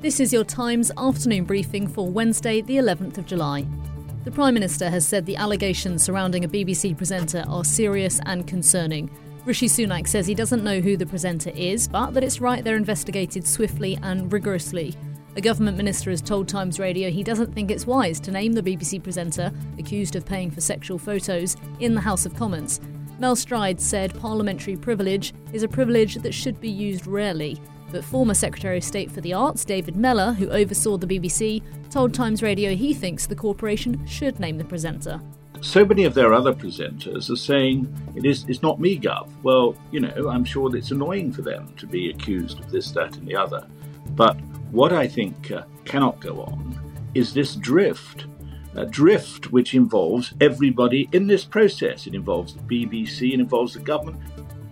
This is your Times afternoon briefing for Wednesday, the 11th of July. The Prime Minister has said the allegations surrounding a BBC presenter are serious and concerning. Rishi Sunak says he doesn't know who the presenter is, but that it's right they're investigated swiftly and rigorously. A government minister has told Times Radio he doesn't think it's wise to name the BBC presenter accused of paying for sexual photos in the House of Commons. Mel Stride said parliamentary privilege is a privilege that should be used rarely. But former Secretary of State for the Arts, David Mellor, who oversaw the BBC, told Times Radio he thinks the corporation should name the presenter. So many of their other presenters are saying it is it's not me, Gov. Well, you know, I'm sure that it's annoying for them to be accused of this, that, and the other. But what I think uh, cannot go on is this drift. A drift which involves everybody in this process. It involves the BBC, it involves the government,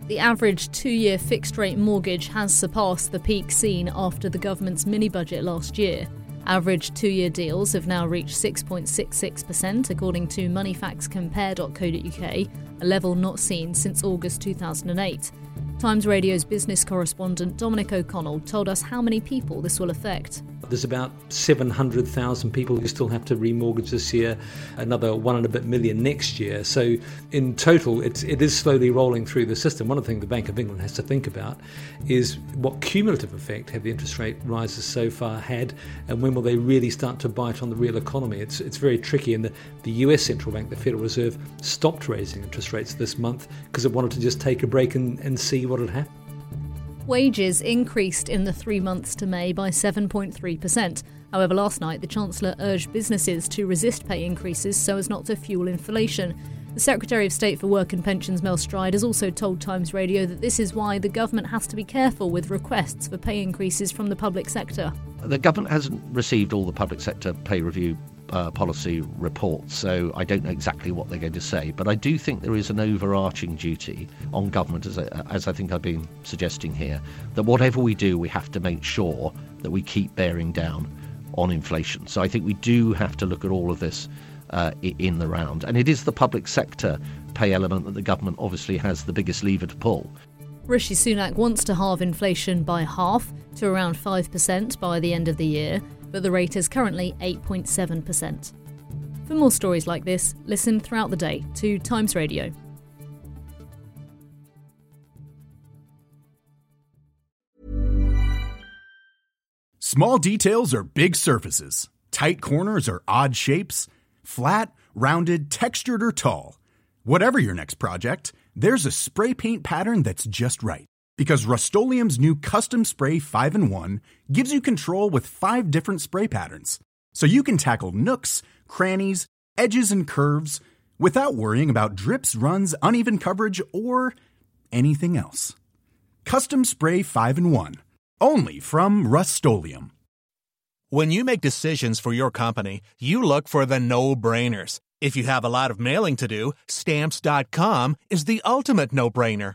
the average two year fixed rate mortgage has surpassed the peak seen after the government's mini budget last year. Average two year deals have now reached 6.66%, according to moneyfactscompare.co.uk, a level not seen since August 2008. Times Radio's business correspondent Dominic O'Connell told us how many people this will affect. There's about 700,000 people who still have to remortgage this year, another one and a bit million next year. So, in total, it's, it is slowly rolling through the system. One of the things the Bank of England has to think about is what cumulative effect have the interest rate rises so far had, and when will they really start to bite on the real economy? It's, it's very tricky. And the, the US central bank, the Federal Reserve, stopped raising interest rates this month because it wanted to just take a break and, and see what had happened. Wages increased in the three months to May by 7.3%. However, last night the Chancellor urged businesses to resist pay increases so as not to fuel inflation. The Secretary of State for Work and Pensions, Mel Stride, has also told Times Radio that this is why the government has to be careful with requests for pay increases from the public sector. The government hasn't received all the public sector pay review uh, policy report, so I don't know exactly what they're going to say. But I do think there is an overarching duty on government, as I, as I think I've been suggesting here, that whatever we do, we have to make sure that we keep bearing down on inflation. So I think we do have to look at all of this uh, in the round. And it is the public sector pay element that the government obviously has the biggest lever to pull. Rishi Sunak wants to halve inflation by half to around 5% by the end of the year but the rate is currently 8.7%. For more stories like this, listen throughout the day to Times Radio. Small details are big surfaces, tight corners are odd shapes, flat, rounded, textured, or tall. Whatever your next project, there's a spray paint pattern that's just right because Rust-Oleum Custom Spray 5 in 1 gives you control with five different spray patterns. So you can tackle nooks, crannies, edges, and curves without worrying about drips, runs, uneven coverage, or anything else. Custom Spray 5 in 1. Only from Rust When you make decisions for your company, you look for the no brainers. If you have a lot of mailing to do, stamps.com is the ultimate no brainer.